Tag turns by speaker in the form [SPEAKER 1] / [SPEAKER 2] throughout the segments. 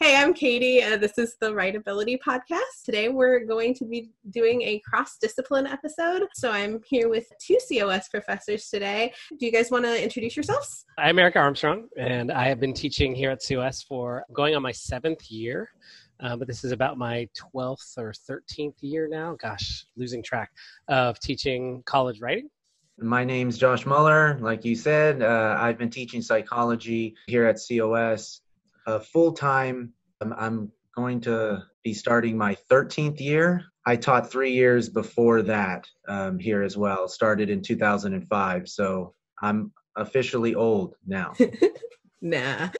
[SPEAKER 1] Hey, I'm Katie. Uh, this is the Writability Podcast. Today we're going to be doing a cross discipline episode. So I'm here with two COS professors today. Do you guys want to introduce yourselves?
[SPEAKER 2] I'm Eric Armstrong, and I have been teaching here at COS for going on my seventh year. Uh, but this is about my 12th or 13th year now. Gosh, losing track of teaching college writing.
[SPEAKER 3] My name's Josh Muller. Like you said, uh, I've been teaching psychology here at COS uh, full time. I'm, I'm going to be starting my 13th year. I taught three years before that um, here as well. Started in 2005, so I'm officially old now.
[SPEAKER 1] nah.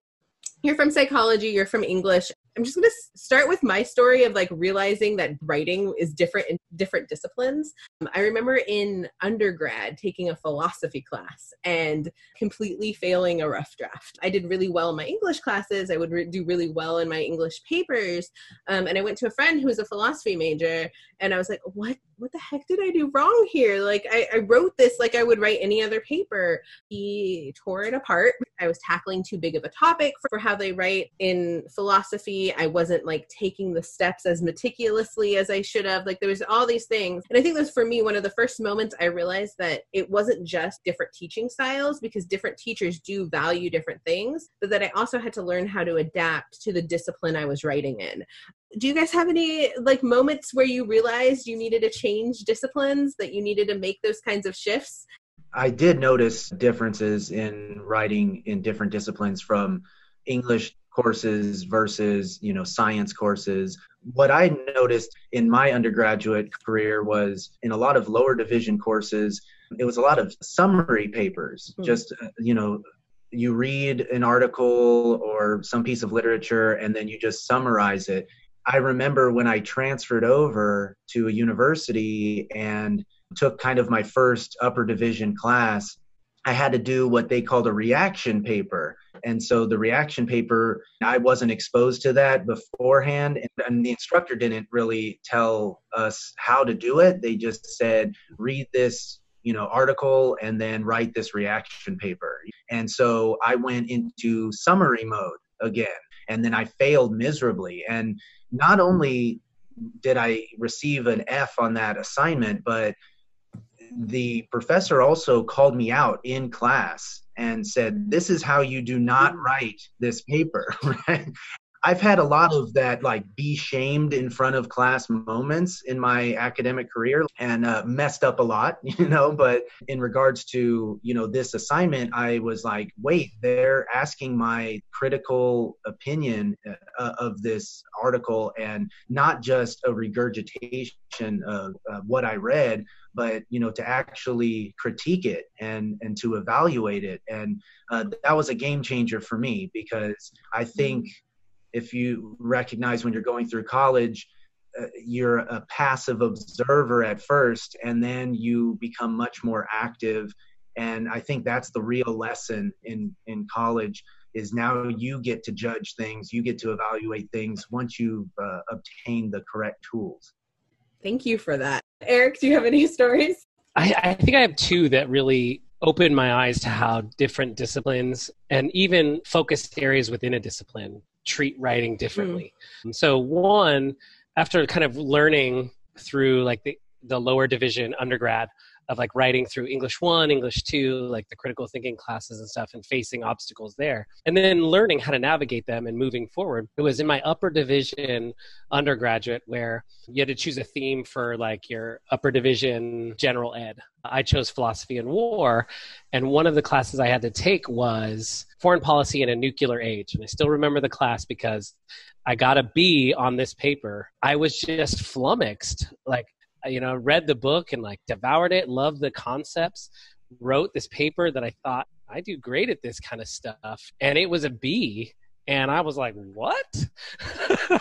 [SPEAKER 1] You're from psychology, you're from English. I'm just going to start with my story of like realizing that writing is different in different disciplines. Um, I remember in undergrad taking a philosophy class and completely failing a rough draft. I did really well in my English classes. I would re- do really well in my English papers. Um, and I went to a friend who was a philosophy major and I was like, what, what the heck did I do wrong here? Like I, I wrote this like I would write any other paper. He tore it apart. I was tackling too big of a topic for how they write in philosophy I wasn't like taking the steps as meticulously as I should have. Like there was all these things. And I think that's for me one of the first moments I realized that it wasn't just different teaching styles because different teachers do value different things, but that I also had to learn how to adapt to the discipline I was writing in do you guys have any like moments where you realized you needed to change disciplines that you needed to make those kinds of shifts?
[SPEAKER 3] I did notice differences in writing in different disciplines from english courses versus you know science courses. What i noticed in my undergraduate career was in a lot of lower division courses it was a lot of summary papers. Mm-hmm. just uh, you know you read an article or some piece of literature and then you just summarize it i remember when i transferred over to a university and took kind of my first upper division class I had to do what they called a reaction paper. And so the reaction paper, I wasn't exposed to that beforehand. And the instructor didn't really tell us how to do it. They just said, read this you know article and then write this reaction paper and so i went into summary mode again and then i failed miserably. And not hmm. only did i receive an f on that assignment but the professor also called me out in class and said, This is how you do not hmm. write this paper, right? I've had a lot of that, like be shamed in front of class moments in my academic career and uh, messed up a lot, you know. But in regards to, you know, this assignment, I was like, wait, they're asking my critical opinion uh, of this article and not just a regurgitation of uh, what I read, but you know to actually critique it and and to evaluate it and uh, that was a game changer for me because i think if you recognize when you're going through college, uh, you're a passive observer at first, and then you become much more active. And I think that's the real lesson in in college is now you get to judge things, you get to evaluate things once you've uh, obtained the correct tools.
[SPEAKER 1] Thank you for that, Eric. Do you have any stories?
[SPEAKER 2] I, I think I have two that really opened my eyes to how different disciplines and even focused areas within a discipline treat writing differently. Mm. So one, after kind of learning through like the, the lower division undergrad of like writing through English one, English two, like the critical thinking classes and stuff, and facing obstacles there. And then learning how to navigate them and moving forward. It was in my upper division undergraduate where you had to choose a theme for like your upper division general ed. I chose philosophy and war. And one of the classes I had to take was foreign policy in a nuclear age. And I still remember the class because I got a B on this paper. I was just flummoxed. Like, you know, read the book and like devoured it, loved the concepts, wrote this paper that I thought I do great at this kind of stuff. And it was a B. And I was like, what?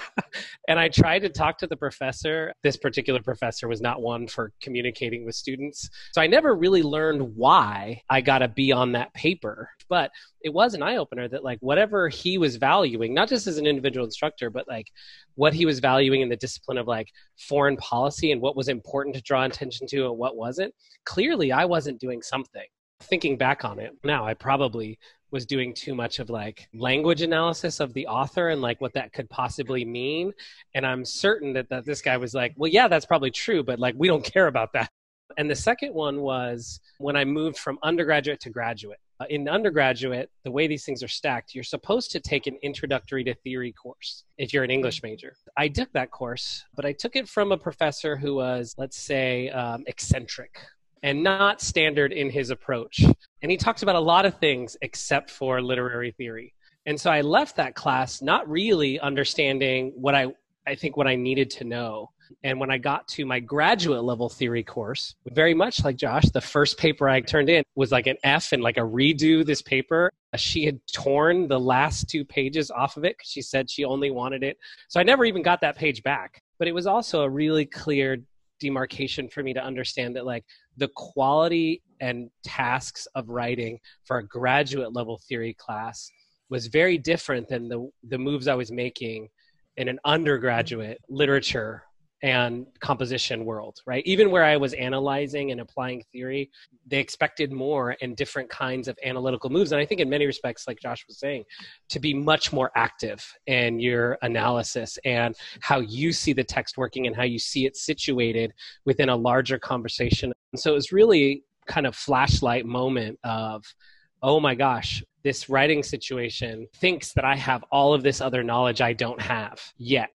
[SPEAKER 2] and I tried to talk to the professor. This particular professor was not one for communicating with students. So I never really learned why I got a B on that paper. But it was an eye opener that, like, whatever he was valuing, not just as an individual instructor, but like what he was valuing in the discipline of like foreign policy and what was important to draw attention to and what wasn't, clearly I wasn't doing something thinking back on it now, I probably was doing too much of like language analysis of the author and like what that could possibly mean. And I'm certain that, that this guy was like, well, yeah, that's probably true, but like we don't care about that. And the second one was when I moved from undergraduate to graduate. Uh, in undergraduate, the way these things are stacked, you're supposed to take an introductory to theory course if you're an English major. I took that course, but I took it from a professor who was, let's say, um, eccentric and not standard in his approach. And he talks about a lot of things except for literary theory. And so I left that class not really understanding what I, I think what I needed to know. And when I got to my graduate level theory course, very much like Josh, the first paper I turned in was like an F and like a redo this paper. She had torn the last two pages off of it because she said she only wanted it. So I never even got that page back. But it was also a really clear demarcation for me to understand that like the quality and tasks of writing for a graduate level theory class was very different than the the moves I was making in an undergraduate literature and composition world, right? Even where I was analyzing and applying theory, they expected more and different kinds of analytical moves. And I think, in many respects, like Josh was saying, to be much more active in your analysis and how you see the text working and how you see it situated within a larger conversation. And so it was really kind of flashlight moment of, oh my gosh, this writing situation thinks that I have all of this other knowledge I don't have yet.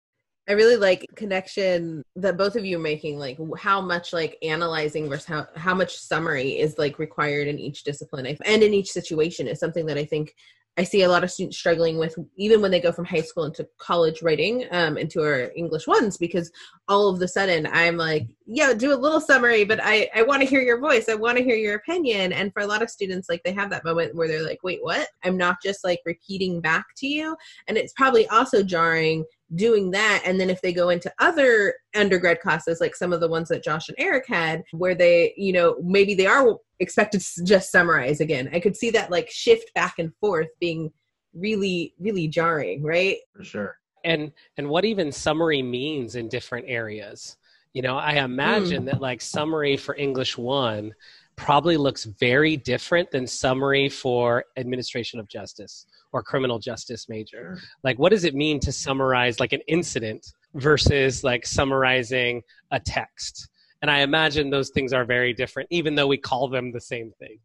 [SPEAKER 1] I really like connection that both of you are making, like how much like analyzing versus how, how much summary is like required in each discipline and in each situation is something that I think I see a lot of students struggling with even when they go from high school into college writing um, into our English ones because all of the sudden I'm like, yeah, do a little summary, but I, I want to hear your voice. I want to hear your opinion. And for a lot of students, like they have that moment where they're like, wait, what? I'm not just like repeating back to you. And it's probably also jarring doing that. And then if they go into other undergrad classes like some of the ones that josh and eric had where they you know maybe they are expected to just summarize again. I could see that like shift back and forth being really really jarring right?
[SPEAKER 3] For sure.
[SPEAKER 2] And and what even summary means in different areas. You know i imagine mm. that like summary for english one probably looks very different than summary for administration of justice or criminal justice major. Like, what does it mean to summarize like an incident versus like summarizing a text? And I imagine those things are very different, even though we call them the same thing.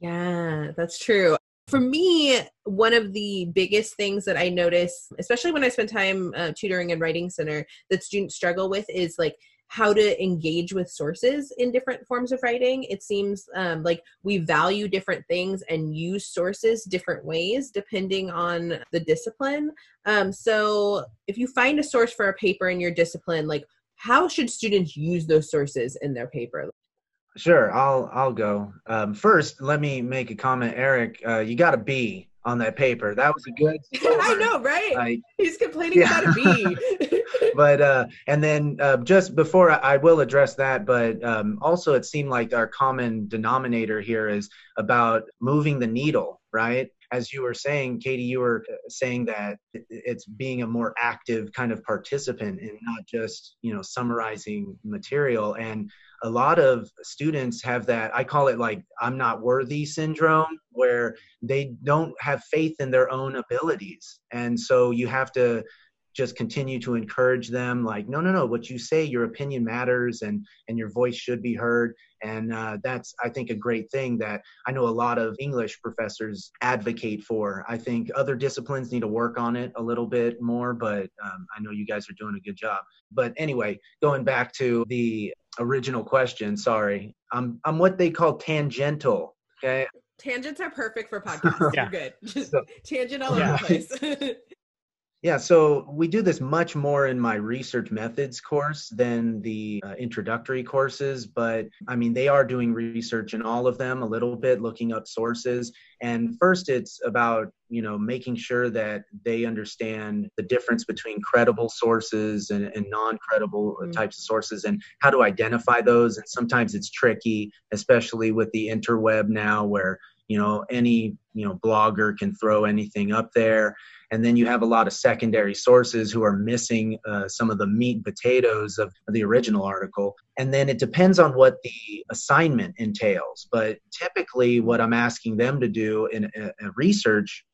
[SPEAKER 1] Yeah, that's true. For me, one of the biggest things that I notice, especially when I spend time uh, tutoring and writing center, that students struggle with is like how to engage with sources in different forms of writing. It seems um, like we value different things and use sources different ways depending on the discipline. Um, so, if you find a source for a paper in your discipline, like how should students use those sources in their paper?
[SPEAKER 3] Sure, I'll I'll go. Um, first, let me make a comment, Eric. Uh, you got a B on that paper. That was a good.
[SPEAKER 1] I know, right? Like, He's complaining yeah. about a B.
[SPEAKER 3] but uh, and then uh, just before I, I, will address that, but um, also it seemed like our common denominator here is about moving the needle, right? As you were saying, Katie, you were uh, saying that it's being a more active kind of participant and not just you know summarizing material and a lot of students have that i call it like i'm not worthy syndrome where they don't have faith in their own abilities and so you have to just continue to encourage them like no no no what you say your opinion matters and and your voice should be heard. And uh, that's i think a great thing that i know a lot of english professors advocate for. I think other disciplines need to work on it a little bit more but um, i know you guys are doing a good job. But anyway going back to the original question sorry i'm i'm what they call tangential okay?
[SPEAKER 1] Tangents are perfect for podcasts. Yeah. you're good. Just so, tangent all yeah. over the place
[SPEAKER 3] Yeah, so we do this much more in my research methods course than the uh, introductory courses, but I mean, they are doing research in all of them a little bit, looking up sources. And first, it's about, you know, making sure that they understand the difference between credible sources and, and non credible mm-hmm. types of sources and how to identify those. And sometimes it's tricky, especially with the interweb now where, you know, any, you know, blogger can throw anything up there. And then you have a lot of secondary sources who are missing uh, some of the meat and potatoes of the original article. And then it depends on what the assignment entails. But typically what i'm asking them to do in a, a research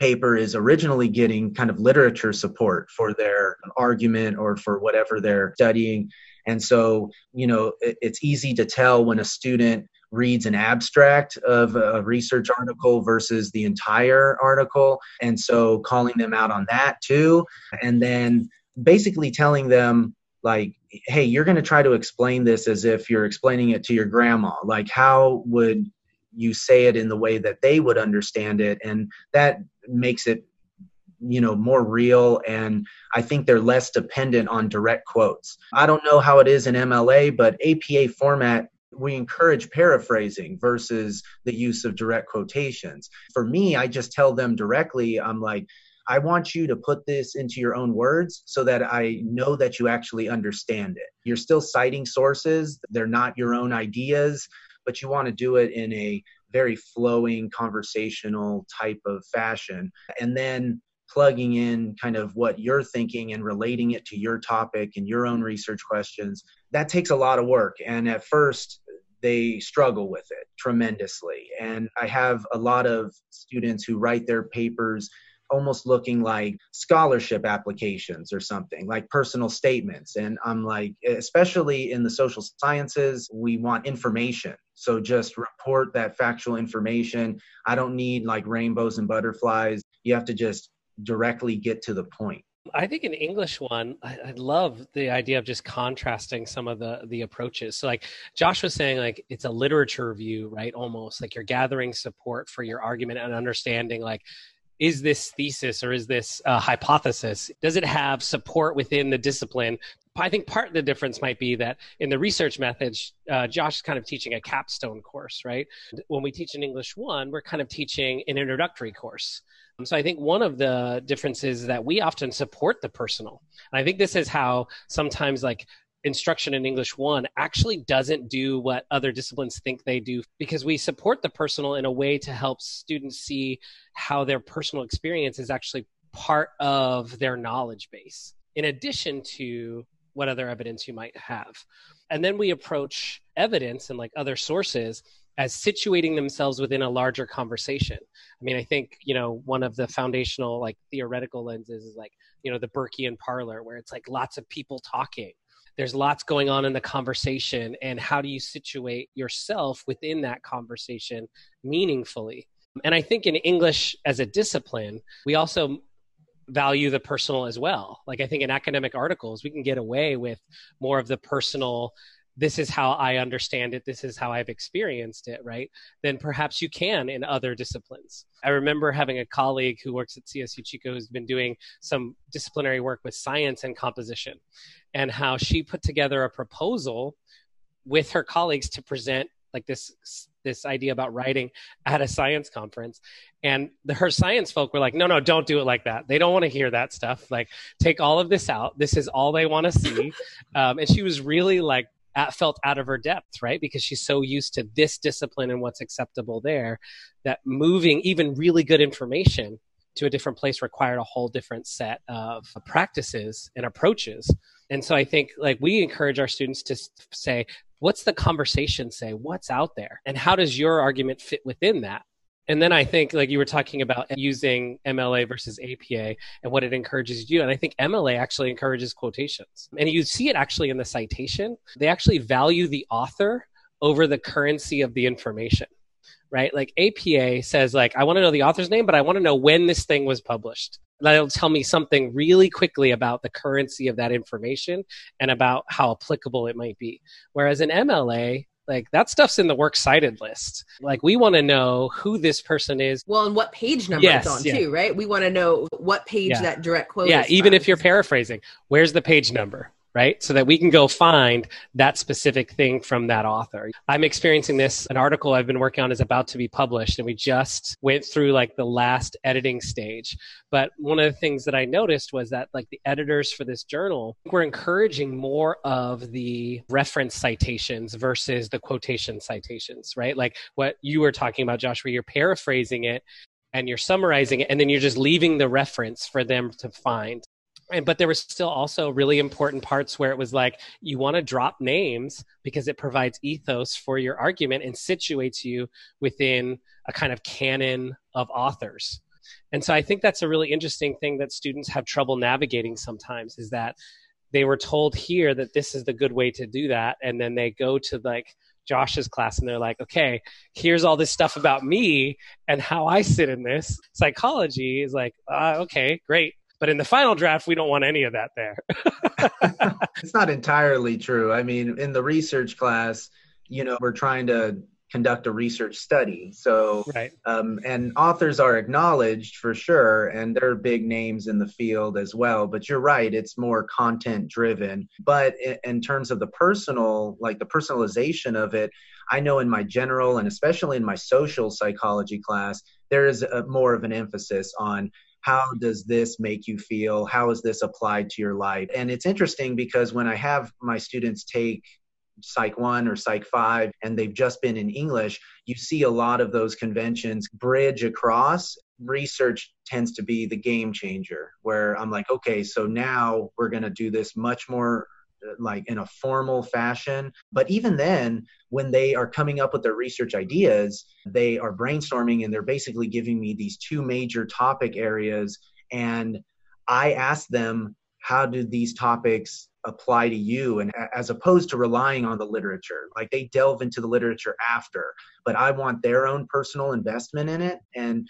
[SPEAKER 3] paper is originally getting kind of literature support for their argument or for whatever they're studying. And so you know it, it's easy to tell when a student reads an abstract of a research mm-hmm. article versus the entire article. And so calling them out on that too. And then basically telling them, like, hey, you're going to try to explain this as if you're explaining it to your grandma. Like, how would you say it in the way that they would understand it? And that makes it you know more real and i think they're less dependent on direct quotes i don't know how it is in mla but apa format we encourage paraphrasing versus the use of direct quotations. For me, I just tell them directly, I'm like, I want you to put this into your own words so that I know that you actually understand it. You're still citing sources, they're not your own ideas, but you want to do it in a very flowing conversational type of fashion. And then plugging in kind of what you're thinking and relating it to your topic and your own research questions that takes a lot of work. And at first they struggle with it tremendously. And I have a lot of students who write their papers almost looking like scholarship applications or something like personal statements. And i'm like especially in the social sciences we want information. So just report that factual information. I don't need like rainbows and butterflies. You have to just directly get to the point
[SPEAKER 2] I think an English one, I, I, love the idea of just contrasting some of the the approaches. So, like Josh was saying, like it's a literature review, right? Almost like you're gathering support for your argument and understanding, like, is this thesis or is this hypothesis? Does it have support within the discipline? I think part of the difference might be that in the research methods, uh, Josh is kind of teaching a capstone course, right? When we teach an English one, we're kind of teaching an introductory course. Um, so I think one of the differences is that we often support the personal. And I think this is how sometimes like instruction in English 1 actually doesn't do what other disciplines think they do because we support the personal in a way to help students see how their personal experience is actually part of their knowledge base in addition to what other evidence you might have. And then we approach evidence and like other sources as situating themselves within a larger conversation. I mean, I think, you know, one of the foundational like theoretical lenses is like, you know, the Burkean parlor where it's like lots of people talking. There's lots going on in the conversation and how do you situate yourself within that conversation meaningfully? And I think in English as a discipline, we also value the personal as well. Like I think in academic articles, we can get away with more of the personal this is how I understand it, this is how I've experienced it, right? Then perhaps you can in other disciplines. I remember having a colleague who works at CSU Chico who's been doing some disciplinary work with science and composition, and how she put together a proposal with her colleagues to present like this this idea about writing at a science conference and the, her science folk were like no no don't do it like that they don't want to hear that stuff like take all of this out this is all they want to see um, and she was really like felt out of her depth, right? Because she's so used to this discipline and what's acceptable there that moving even really good information to a different place required a whole different set of practices and approaches. And so I think like we encourage our students to say, what's the conversation say? What's out there? And how does your argument fit within that? And then I think, like you were talking about using MLA versus APA and what it encourages you to do. And I think MLA actually encourages quotations. And you see it actually in the citation. They actually value the author over the currency of the information, right? Like APA says, like, I want to know the author's name, but I want to know when this thing was published. That'll tell me something really quickly about the currency of that information and about how applicable it might be. Whereas in MLA, like that stuff's in the works cited list. Like we want to know who this person is.
[SPEAKER 1] Well, and what page number yes, it's on yeah. too, right? We want to know what page yeah. that direct quote. Is.
[SPEAKER 2] Yeah, even from. if you're paraphrasing, where's the page number? Right? So that we can go find that specific thing from that author. I'm experiencing this. An article I've been working on is about to be published, and we just went through like the last editing stage. But one of the things that I noticed was that like the editors for this journal were encouraging more of the reference citations versus the quotation citations, right? Like what you were talking about, Josh, where you're paraphrasing it and you're summarizing it and then you're just leaving the reference for them to find and but there was still also really important parts where it was like you want to drop names because it provides ethos for your argument and situates you within a kind of canon of authors and so i think that's a really interesting thing that students have trouble navigating sometimes is that they were told here that this is the good way to do that and then they go to like Josh's class and they're like, okay, here's all this stuff about me and how I sit in this. Psychology is like, uh, okay, great. But in the final draft, we don't want any of that there.
[SPEAKER 3] it's not entirely true. I mean, in the research class, you know, we're trying to conduct a research study. So,
[SPEAKER 2] right.
[SPEAKER 3] um, and authors are acknowledged for sure, and they're big names in the field as well. But you're right, it's more content driven. But in, in terms of the personal, like the personalization of it, I know in my general and especially in my social psychology class, there is a, more of an emphasis on how does this make you feel how is this applied to your life and it's interesting because when i have my students take Psych 1 or Psych 5 and they've just been in English, you see a lot of those conventions bridge across. Research tends to be the game changer where I'm like, okay, so now we're going to do this much more like in a formal fashion. But even then, when they are coming up with their research ideas, they are brainstorming and they're basically giving me these two major topic areas. And I ask them, how do these topics apply to you and as opposed to relying on the literature. Like they delve into the literature after but i want their own personal investment in it and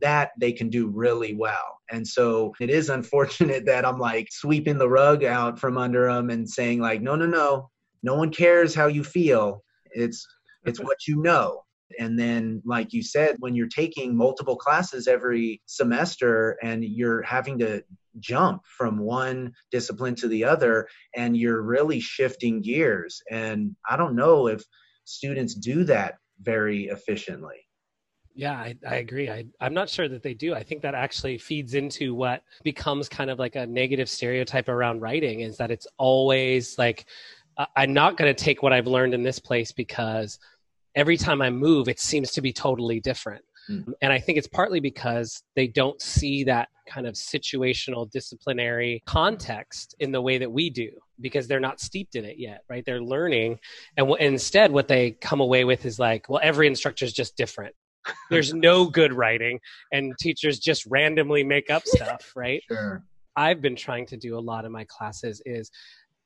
[SPEAKER 3] that they can do really well. And so it is unfortunate that i'm like sweeping the rug out from under them and saying like no no no. No one cares how you feel. It's it's what you know. And then, like you said, when you're taking multiple classes every semester and you're having to jump from one discipline to the other and you're really shifting gears and i don't know if students do that very efficiently
[SPEAKER 2] yeah, I, I agree. I, I'm not sure that they do. I think that actually feeds into what becomes kind of like a negative stereotype around writing is that it's always like, I'm not going to take what I've learned in this place because every time I move, it seems to be totally different. Mm-hmm. And I think it's partly because they don't see that kind of situational disciplinary context in the way that we do because they're not steeped in it yet, right? They're learning. And w- instead, what they come away with is like, well, every instructor is just different. There's no good writing, and teachers just randomly make up stuff, right?
[SPEAKER 3] Sure.
[SPEAKER 2] I've been trying to do a lot in my classes is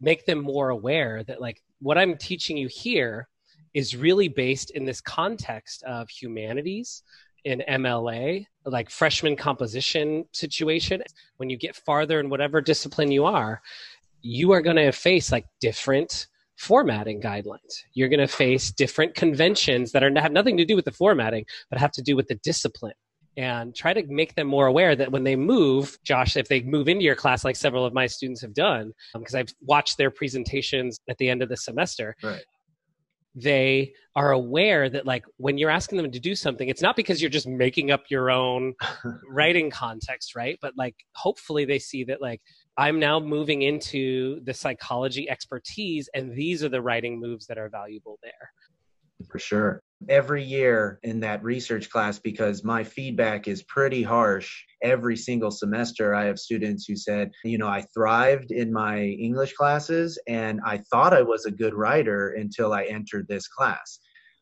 [SPEAKER 2] make them more aware that, like, what I'm teaching you here is really based in this context of humanities in MLA, like freshman composition situation, when you get farther in whatever discipline you are, you are going to face like different formatting guidelines. You're going to face different conventions that are have nothing to do with the formatting, but have to do with the discipline. And try to make them more aware that when they move, Josh, if they move into your class, like several of my students have done, because um, I've watched their presentations at the end of the semester,
[SPEAKER 3] right
[SPEAKER 2] they are aware that like when you're asking them to do something it's not because you're just making up your own writing context right? But like hopefully they see that like i'm now moving into the psychology expertise and these are the writing moves that are valuable there.
[SPEAKER 3] For sure every year in that research class because my feedback is pretty harsh every single semester. I have students who said you know i thrived in my english classes and i thought i was a good writer until i entered this class.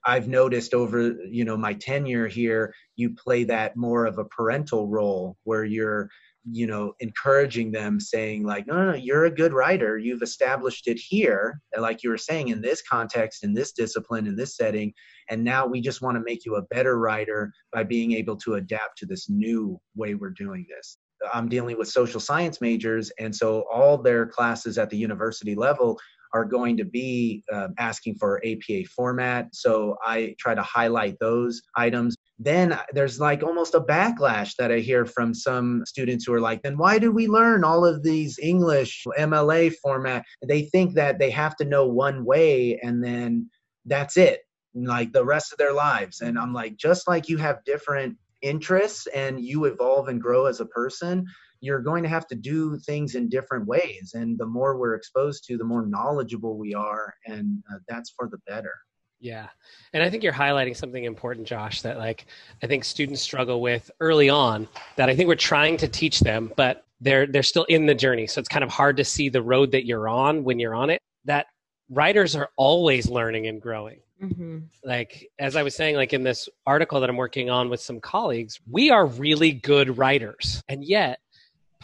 [SPEAKER 3] I've noticed over you know my tenure here you play that more of a parental role where you're you know encouraging them saying like no, no no you're a good writer you've established it here like you were saying in this context in this discipline in this setting and now we just want to make you a better writer by being able to adapt to this new way we're doing this i'm dealing with social science majors and so all their classes at the university level are going to be uh, asking for APA format. So I try to highlight those items. Then there's like almost a backlash that I hear from some students who are like, then why do we learn all of these English MLA format? They think that they have to know one way and then that's it, like the rest of their lives. And I'm like, just like you have different interests and you evolve and grow as a person, you're going to have to do things in different ways. And the more we're exposed to, the more knowledgeable we are. And uh, that's for the better.
[SPEAKER 2] Yeah. And I think you're highlighting something important, Josh, that like I think students struggle with early on that I think we're trying to teach them, but they're they're still in the journey. So it's kind of hard to see the road that you're on when you're on it. That writers are always learning and growing. Mm-hmm. Like as I was saying, like in this article that I'm working on with some colleagues, we are really good writers, and yet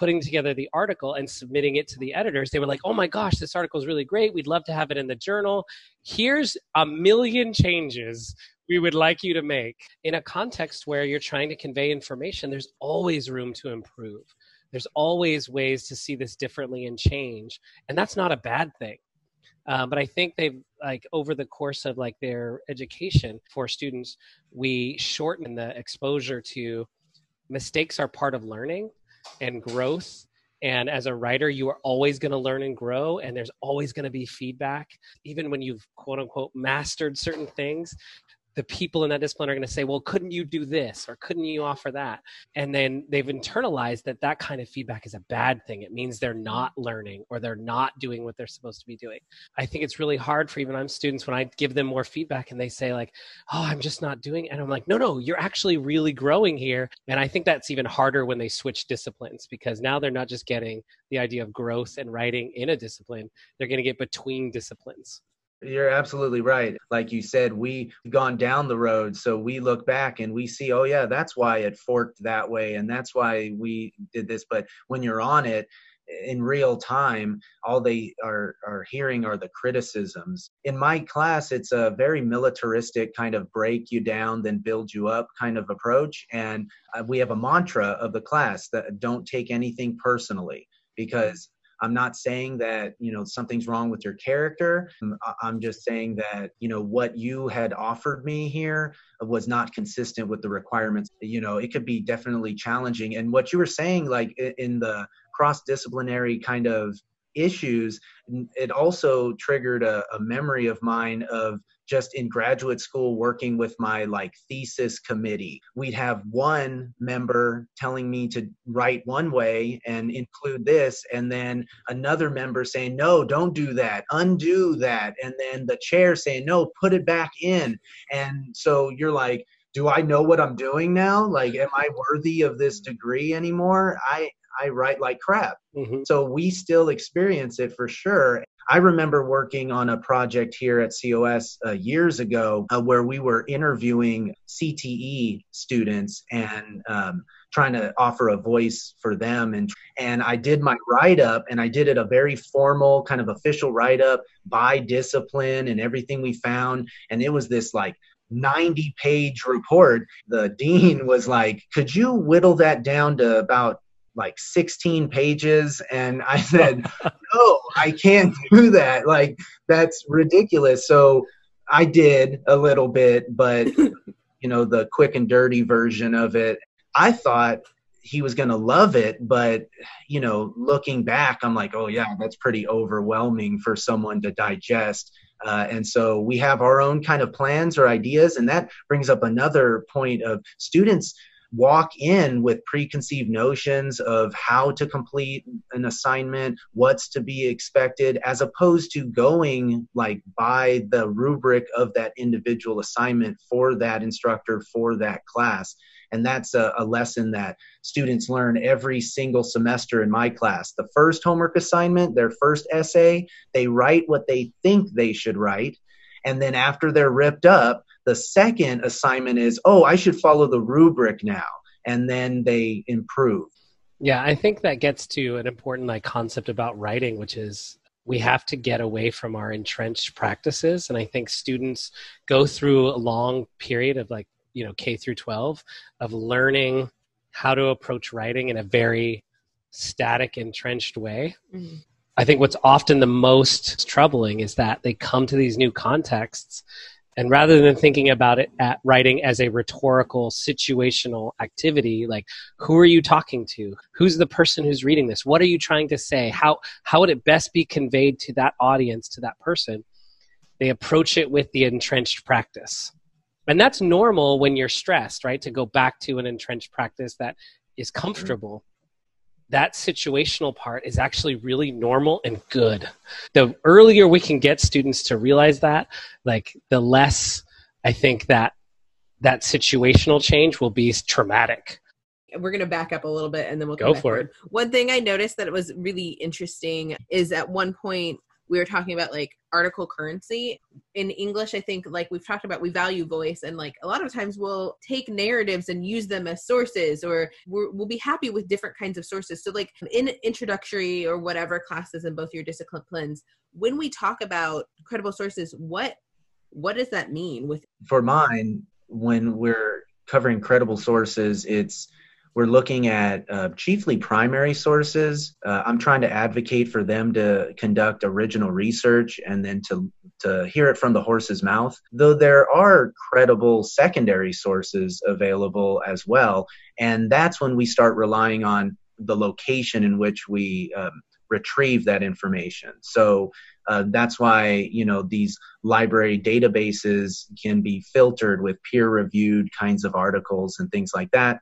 [SPEAKER 2] putting together the article and submitting it to the editors, they were like, "Oh my gosh, this article is really great. We'd love to have it in the journal. Here's a million changes we would like you to make." In a context where you're trying to convey information, there's always room to improve. There's always ways to see this differently and change, and that's not a bad thing. Um, but I think they've like over the course of like their education for students, we shorten the exposure to mistakes are part of learning and growth. And as a writer you are always going to learn and grow and there's always going to be feedback. Even when you've quote unquote mastered certain things the people in that discipline are going to say, well, couldn't you do this or couldn't you offer that? And then they've internalized that that kind of feedback is a bad thing. It means they're not learning or they're not doing what they're supposed to be doing. I think it's really hard for even I'm students when I give them more feedback and they say like, oh, I'm just not doing it. And I'm like, no, no, you're actually really growing here. And I think that's even harder when they switch disciplines because now they're not just getting the idea of growth and writing in a discipline, they're going to get between disciplines.
[SPEAKER 3] You're absolutely right. Like you said, we've gone down the road. So we look back and we see, oh, yeah, that's why it forked that way. And that's why we did this. But when you're on it, in real time all they are are hearing are the criticisms in my class it's a very militaristic kind of break you down then build you up kind of approach and uh, we have a mantra of the class that don't take anything personally because I'm not saying that, you know, something's wrong with your character. Um, I'm just saying that, you know, what you had offered me here was not consistent with the requirements. You know, it could be definitely challenging. And what you were saying, like in the cross disciplinary kind of issues, it also triggered a, a memory of mine of just in graduate school working with my like thesis committee. We'd have one member telling me to write one way and include this and then another member saying no don't do that. Undo that. And then the chair saying no put it back in. And so you're like do i know what i'm doing now? Like am i worthy of this degree anymore? I I write like crap. Mm-hmm. So we still experience it for sure. I remember working on a project here at COS uh, years ago uh, where we were interviewing CTE students and um, trying to offer a voice for them. And, and I did my write up and I did it a very formal, kind of official write up by discipline and everything we found. And it was this like 90 page report. The dean was like, Could you whittle that down to about like 16 pages and i said no i can't do that. Like that's ridiculous. So i did a little bit but you know the quick and dirty version of it i thought he was going to love it but you know looking back i'm like oh yeah that's pretty overwhelming for someone to digest. Uh, and so we have our own kind of plans or ideas and that brings up another point of students walk in with preconceived notions of how to complete an assignment, what's to be expected, as opposed to going like by the rubric of that individual assignment for that instructor for that class. And that's a, a, lesson that students learn every single semester in my class. The first homework assignment, their first essay, they write what they think they should write. And then after they're ripped up, the second assignment is, oh, I should follow the rubric now. And then they improve.
[SPEAKER 2] Yeah, I think that gets to an important like concept about writing, which is we have to get away from our entrenched practices. And I think students go through a long period of like, you know, K through 12 of learning how to approach writing in a very static, entrenched way. Mm-hmm. I think what's often the most troubling is that they come to these new contexts and rather than thinking about it at writing as a rhetorical situational activity like who are you talking to? Who's the person who's reading this? What are you trying to say? How how would it best be conveyed to that audience to that person? They approach it with the entrenched practice. And that's normal when you're stressed right? To go back to an entrenched practice that is mm-hmm. comfortable that situational part is actually really normal and good. The earlier we can get students to realize that, like the less I think that that situational change will be traumatic.
[SPEAKER 1] We're going to back up a little bit and then we'll
[SPEAKER 2] go for it.
[SPEAKER 1] One thing I noticed that was really interesting is at one point we were talking about like article currency. In english i think like we've talked about we value voice and like a lot of times we'll take narratives and use them as sources or we will be happy with different kinds of sources. So like in introductory or whatever classes in both your disciplines when we talk about credible sources what what does that mean with
[SPEAKER 3] for mine when we're covering credible sources it's we're looking at uh, chiefly primary sources. Uh, I'm trying to advocate for them to conduct original research and then to, to hear it from the horse's mouth, though there are credible secondary sources available as well. And that's when we start relying on the location in which we um, retrieve that information. So uh, that's why you know these library databases can be filtered with peer-reviewed kinds of articles and things like that.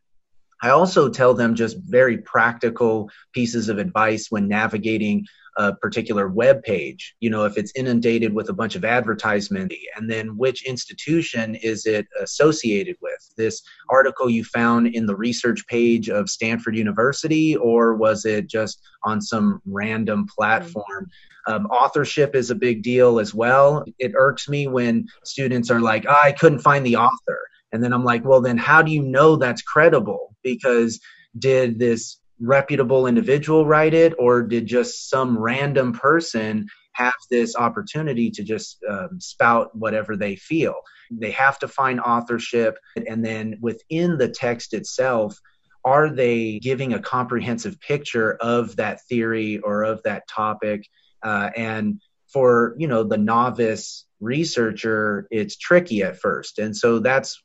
[SPEAKER 3] I also tell them just very practical pieces of advice when navigating a particular web page. You know, if it's inundated with a bunch of advertisement, and then which institution is it associated with? This article you found in the research page of Stanford University, or was it just on some random platform? Um, authorship is a big deal as well. It irks me when students are like, oh, I couldn't find the author. And then I'm like, well, then how do you know that's credible? Because did this reputable individual write it, or did just some random person have this opportunity to just um, spout whatever they feel? They have to find authorship. And then within the text itself, are they giving a comprehensive picture of that theory or of that topic? Uh, and for you know the novice researcher it's tricky at first. And so that's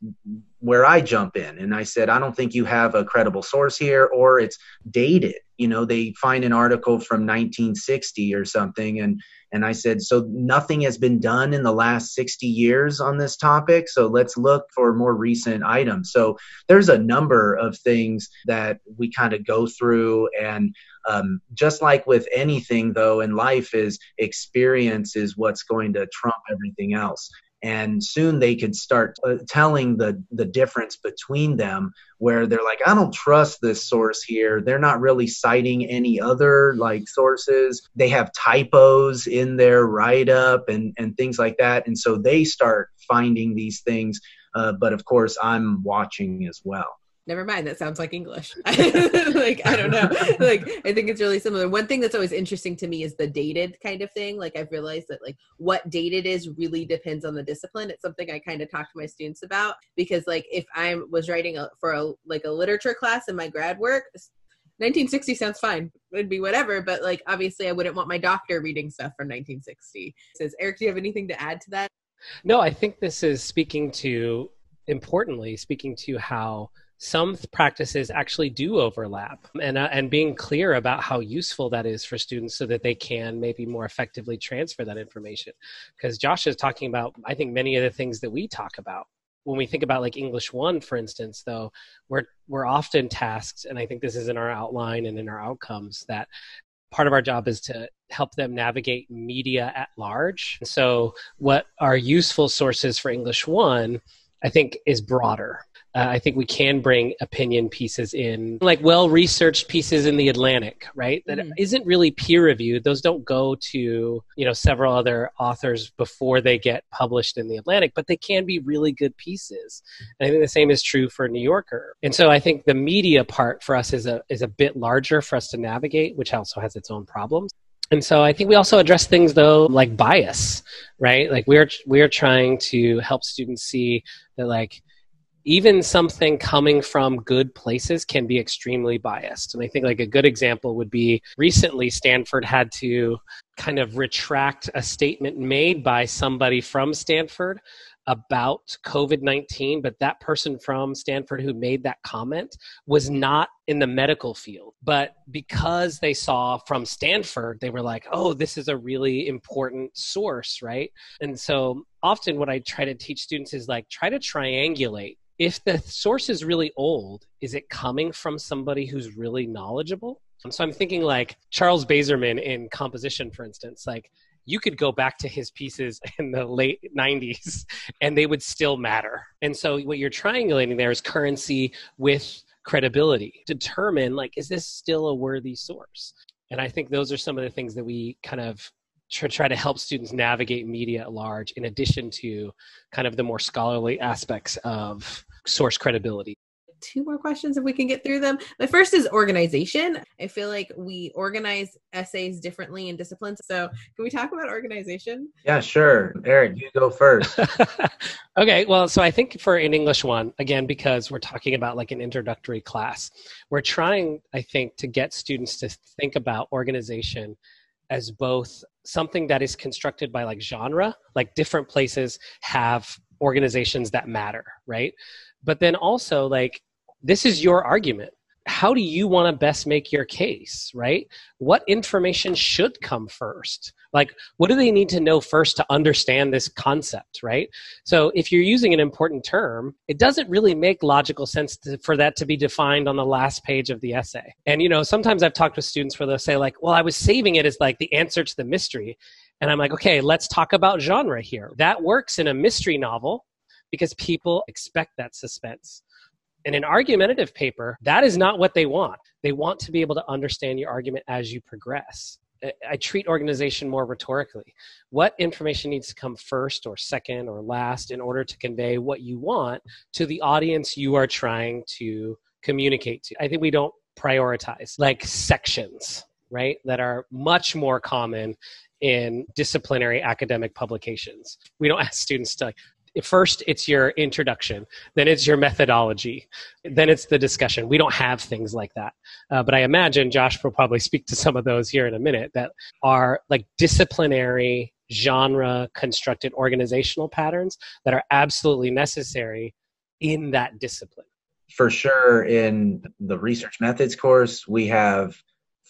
[SPEAKER 3] where i jump in. And i said i don't think you have a credible source here or it's dated. You know they find an article from 1960 or something and and i said so nothing has been done in the last 60 years on this topic so let's look for more recent items. So there's a number of things that we kind of go through and um, just like with anything though in life is experience is what's going to trump everything else. And soon they could start uh, telling the the difference between them where they're like i don't trust this source here. They're not really citing any other like sources. They have typos in their write up and and things like that. And so they start finding these things uh, but of course i'm watching as well
[SPEAKER 1] never mind that sounds like english. Like i don't know. Like i think it's really similar. One thing that's always interesting to me is the dated kind of thing. Like i've realized that like what dated is really depends on the discipline. It's something i kind of talk to my students about because like if i was writing a, for a like a literature class in my grad work 1960 sounds fine. It'd be whatever but like obviously i wouldn't want my doctor reading stuff from 1960 says eric do you have anything to add to that?
[SPEAKER 2] No i think this is speaking to importantly speaking to how some practices actually do overlap and uh, and being clear about how useful that is for students so that they can maybe more effectively transfer that information. Because Josh is talking about I think many of the things that we talk about. When we think about like English 1 for instance though we're we're often tasked and I think this is in our outline and in our outcomes that part of our job is to help them navigate media at large. So what are useful sources for English 1 I think is broader uh, I think we can bring opinion pieces in, like well researched pieces in the Atlantic, right? That mm. not really peer reviewed. Those don't go to, you know, several other authors before they get published in the Atlantic, but they can be really good pieces. And I think the same is true for New Yorker. And so I think the media part for us is a, is a bit larger for us to navigate, which also has its own problems. And so I think we also address things though like bias, right? Like we're we're trying to help students see that like even something coming from good places can be extremely biased. And I think like a good example would be recently Stanford had to kind of retract a statement made by somebody from Stanford about COVID 19, but that person from Stanford who made that comment was not in the medical field. But because they saw from Stanford, they were like, oh, this is a really important source, right? And so often what I try to teach students is like, try to triangulate if the source is really old, is it coming from somebody who's really knowledgeable? So I'm thinking like Charles Bazerman in composition, for instance, like you could go back to his pieces in the late 90s and they would still matter. And so what you're triangulating there is currency with credibility. Determine like is this still a worthy source? And I think those are some of the things that we kind of try to help students navigate media at large in addition to kind of the more scholarly aspects of source credibility
[SPEAKER 1] two more questions if we can get through them. My first is organization. I feel like we organize essays differently in disciplines. So, can we talk about organization?
[SPEAKER 3] Yeah, sure. Eric, you go first.
[SPEAKER 2] okay, well, so I think for an English one, again, because we're talking about like an introductory class, we're trying, I think, to get students to think about organization as both something that is constructed by like genre, like different places have organizations that matter, right? But then also like this is your argument how do you want to best make your case right? What information should come first? Like what do they need to know first to understand this concept right? So if you're using an important term it doesn't really make logical sense to, for that to be defined on the last page of the essay. And you know sometimes i've talked with students where they'll say like well i was saving it as like the answer to the mystery. And i'm like okay let's talk about genre here. That works in a mystery novel because people expect that suspense in an argumentative paper, that is not what they want. They want to be able to understand your argument as you progress. I treat organization more rhetorically. What information needs to come first or second or last in order to convey what you want to the audience you are trying to communicate to? I think we don't prioritize like sections, right, that are much more common in disciplinary academic publications. We don't ask students to like, first it's your introduction. Then it's your methodology. Then it's the discussion. We don't have things like that. Uh, but i imagine josh will probably speak to some of those here in a minute that are like disciplinary genre constructed organizational patterns that are absolutely necessary in that discipline.
[SPEAKER 3] For sure in the research methods course we have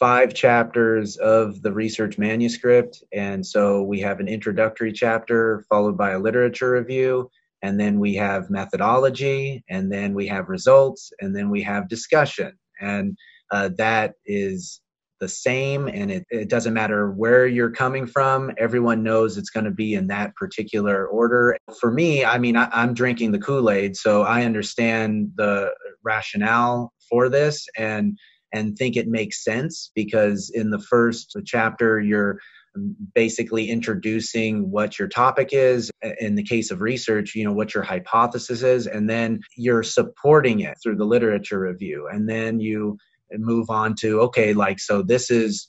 [SPEAKER 3] five chapters of the research manuscript. And so we have an introductory chapter followed by a literature review. And then we have methodology, and then we have results, and then we have discussion. And uh, that is the same, and it, it doesn't matter where you're coming from. Everyone knows it's going to be in that particular order. For me, I mean, I, I'm drinking the Kool Aid, so I understand the rationale for this. And and think it makes sense because in the first chapter you're basically introducing what your topic is. In the case of research you know what your hypothesis is and then you're supporting it through the literature review. And then you move on to okay like so this is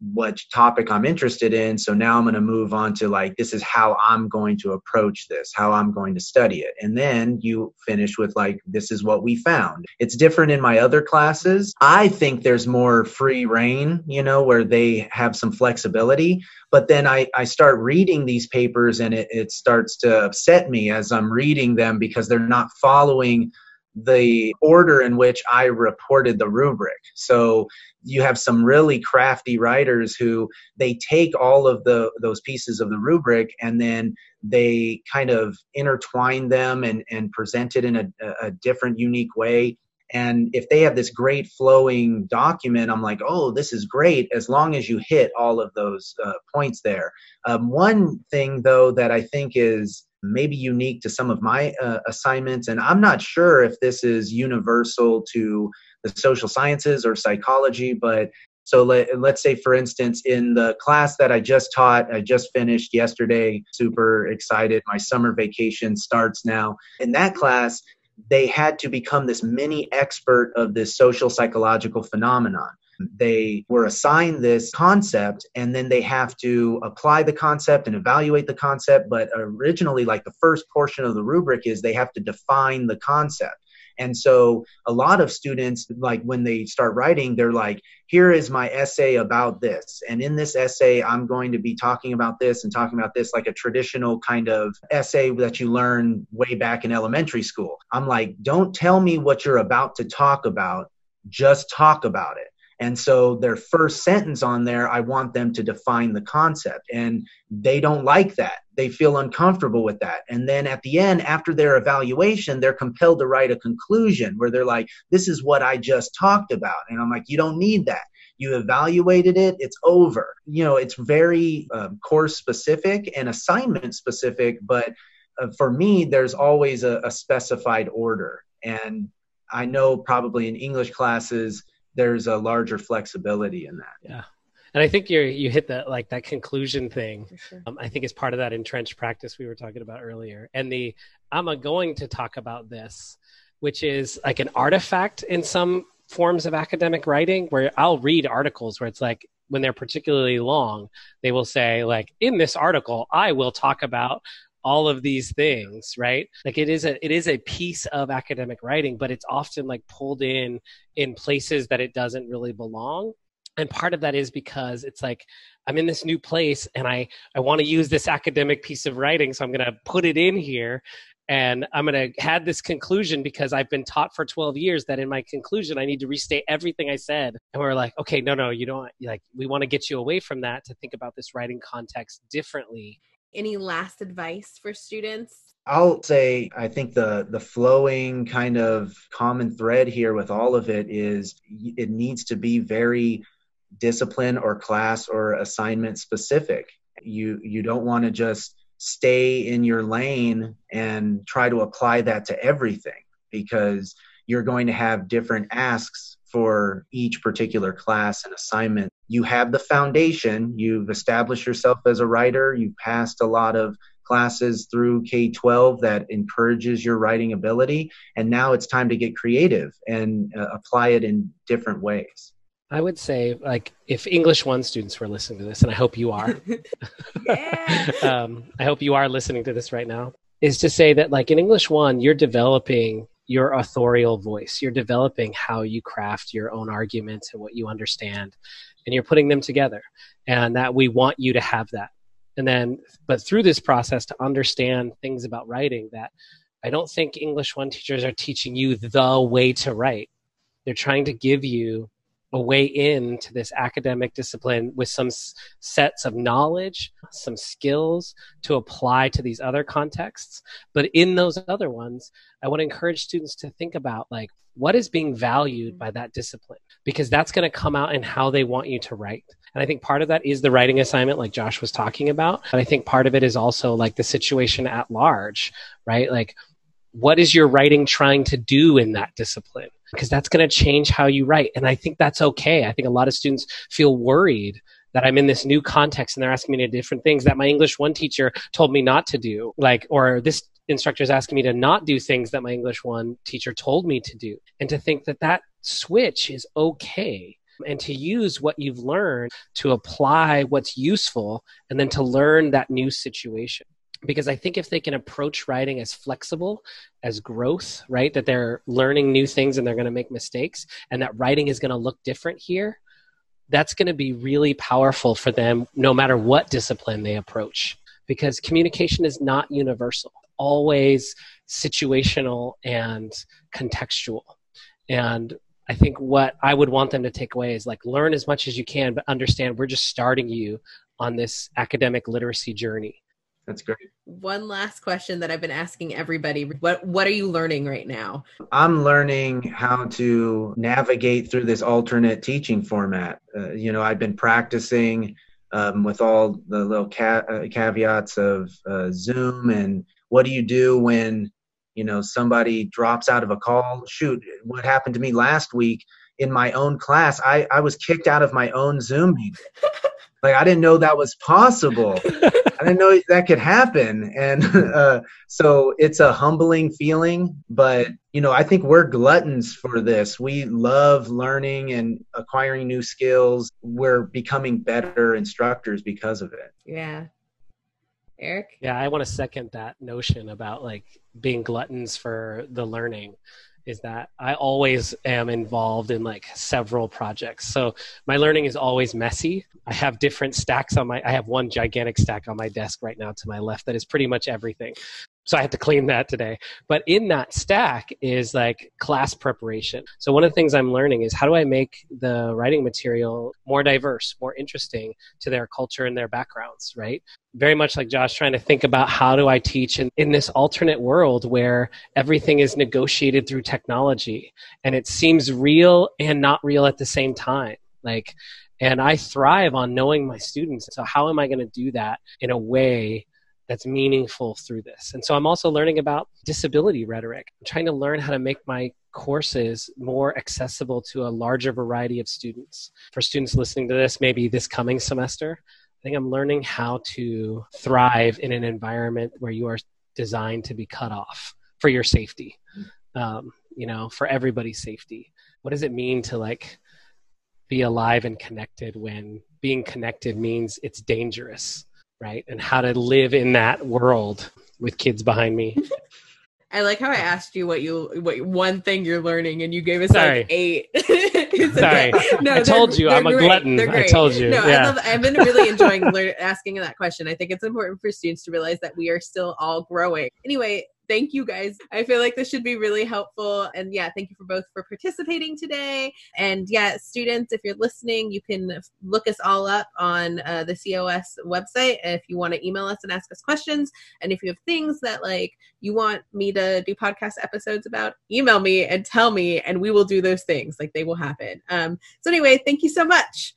[SPEAKER 3] what topic I'm interested in. So now I'm going to move on to like, this is how I'm going to approach this, how I'm going to study it. And then you finish with like, this is what we found. It's different in my other classes. I think there's more free reign, you know, where they have some flexibility. But then I, I start reading these papers and it, it starts to upset me as I'm reading them because they're not following the order in which I reported the rubric. So you have some really crafty writers who they take all of the those pieces of the rubric and then they kind of intertwine them and, and present it in a, a different unique way and if they have this great flowing document i'm like oh this is great as long as you hit all of those uh, points there um, one thing though that i think is maybe unique to some of my uh, assignments. And I'm not sure if this is universal to the social sciences or psychology, but so let, us say, for instance, in the class that I just taught, I just finished yesterday, super excited. My summer vacation starts now. In that class, they had to become this mini expert of this social psychological phenomenon they were assigned this concept and then they have to apply the concept and evaluate the concept but originally like the first portion of the rubric is they have to define the concept. And so a lot of students like when they start writing they're like here is my essay about this and in this essay i'm going to be talking about this and talking about this like a traditional kind of essay that you learn way back in elementary school. I'm like don't tell me what you're about to talk about just talk about it and so their first sentence on there, I want them to define the concept. And they don't like that. They feel uncomfortable with that. And then at the end, after their evaluation, they're compelled to write a conclusion where they're like, this is what I just talked about. And I'm like, you don't need that. you evaluated it, it's over. You know, it's very um, course specific and assignment specific, but uh, for me, there's always a, a specified order. And I know probably in English classes, there's a larger flexibility in that.
[SPEAKER 2] Yeah. And I think you you hit that like that conclusion thing. Sure. Um, I think is part of that entrenched practice we were talking about earlier. And the I'm going to talk about this, which is like an artifact in some forms of academic writing where I'll read articles where it's like when they're particularly long, they will say like in this article I will talk about all of these things right? Like it is a it is a piece of academic writing but it's often like pulled in in places that it doesn't really belong. And part of that is because it's like i'm in this new place and i i want to use this academic piece of writing so i'm going to put it in here and i'm going to have this conclusion because i've been taught for 12 years that in my conclusion i need to restate everything i said. And we're like okay no no you don't like we want to get you away from that to think about this writing context differently
[SPEAKER 1] any last advice for students?
[SPEAKER 3] I'll say I think the the flowing kind of common thread here with all of it is it needs to be very discipline or class or assignment specific. You you don't want to just stay in your lane and try to apply that to everything because you're going to have different asks for each particular class and assignment. You have the foundation, you've established yourself as a writer, you've passed a lot of classes through K 12 that encourages your writing ability, and now it's time to get creative and uh, apply it in different ways.
[SPEAKER 2] I would say, like, if English One students were listening to this, and I hope you are, um, I hope you are listening to this right now, is to say that, like, in English One, you're developing your authorial voice. You're developing how you craft your own arguments and what you understand, and you're putting them together. And that we want you to have that. And then, but through this process, to understand things about writing that I don't think English one teachers are teaching you the way to write. They're trying to give you a way into this academic discipline with some s- sets of knowledge, some skills to apply to these other contexts. But in those other ones, I want to encourage students to think about like what is being valued by that discipline because that's going to come out in how they want you to write. And I think part of that is the writing assignment, like Josh was talking about. but I think part of it is also like the situation at large, right? Like, what is your writing trying to do in that discipline? because that's going to change how you write. And I think that's okay. I think a lot of students feel worried that I'm in this new context and they're asking me to do different things that my English one teacher told me not to do. Like, or this instructor is asking me to not do things that my English one teacher told me to do. And to think that that switch is okay and to use what you've learned to apply what's useful and then to learn that new situation because I think if they can approach writing as flexible as growth, right, that they're learning new things and they're going to make mistakes, and that writing is going to look different here, that's going to be really powerful for them no matter what discipline they approach. Because communication is not universal, always situational and contextual. And I think what I would want them to take away is like learn as much as you can, but understand we're just starting you on this academic literacy journey
[SPEAKER 3] that's great.
[SPEAKER 1] One last question that I've been asking everybody. What what are you learning right now?
[SPEAKER 3] I'm learning how to navigate through this alternate teaching format. Uh, you know, I've been practicing um, with all the little ca- uh, caveats of uh, Zoom and what do you do when you know somebody drops out of a call shoot what happened to me last week in my own class i, I was kicked out of my own zoom meeting like i didn't know that was possible I didn't know that could happen. And uh, so it's a humbling feeling, but you know, I think we're gluttons for this. We love learning and acquiring new skills. We're becoming better instructors because of it.
[SPEAKER 1] Yeah. Eric?
[SPEAKER 2] Yeah, I want to second that notion about like being gluttons for the learning is that I always am involved in like several projects. So my learning is always messy. I have different stacks on my I have one gigantic stack on my desk right now to my left that is pretty much everything. So I had to clean that today. But in that stack is like class preparation. So one of the things I'm learning is how do I make the writing material more diverse, more interesting to their culture and their backgrounds, right? Very much like Josh trying to think about how do I teach in, in this alternate world where everything is negotiated through technology and it seems real and not real at the same time Like, and I thrive on knowing my students. So how am I going to do that in a way that's meaningful through this? And so I'm also learning about disability rhetoric. I'm trying to learn how to make my courses more accessible to a larger variety of students. For students listening to this, maybe this coming semester, I think I'm learning how to thrive in an environment where you are designed to be cut off for your safety, um, you know, for everybody's safety. What does it mean to like be alive and connected when being connected means it's dangerous, right? And how to live in that world with kids behind me.
[SPEAKER 1] I like how I asked you what you what one thing you're learning, and you gave us
[SPEAKER 2] Sorry.
[SPEAKER 1] like eight.
[SPEAKER 2] Sorry, no, I told you I'm a glutton. I told you.
[SPEAKER 1] No,
[SPEAKER 2] yeah.
[SPEAKER 1] I love, I've been really enjoying lear- asking that question. I think it's important for students to realize that we are still all growing. Anyway, thank you guys. I feel like this should be really helpful. And yeah, thank you for both for participating today. And yeah, students, if you're listening, you can look us all up on uh, the COS website if you want to email us and ask us questions. And if you have things that like you want me to do podcast episodes about, email me and tell me, and we will do those things. Like they will happen. Um, so anyway, thank you so much.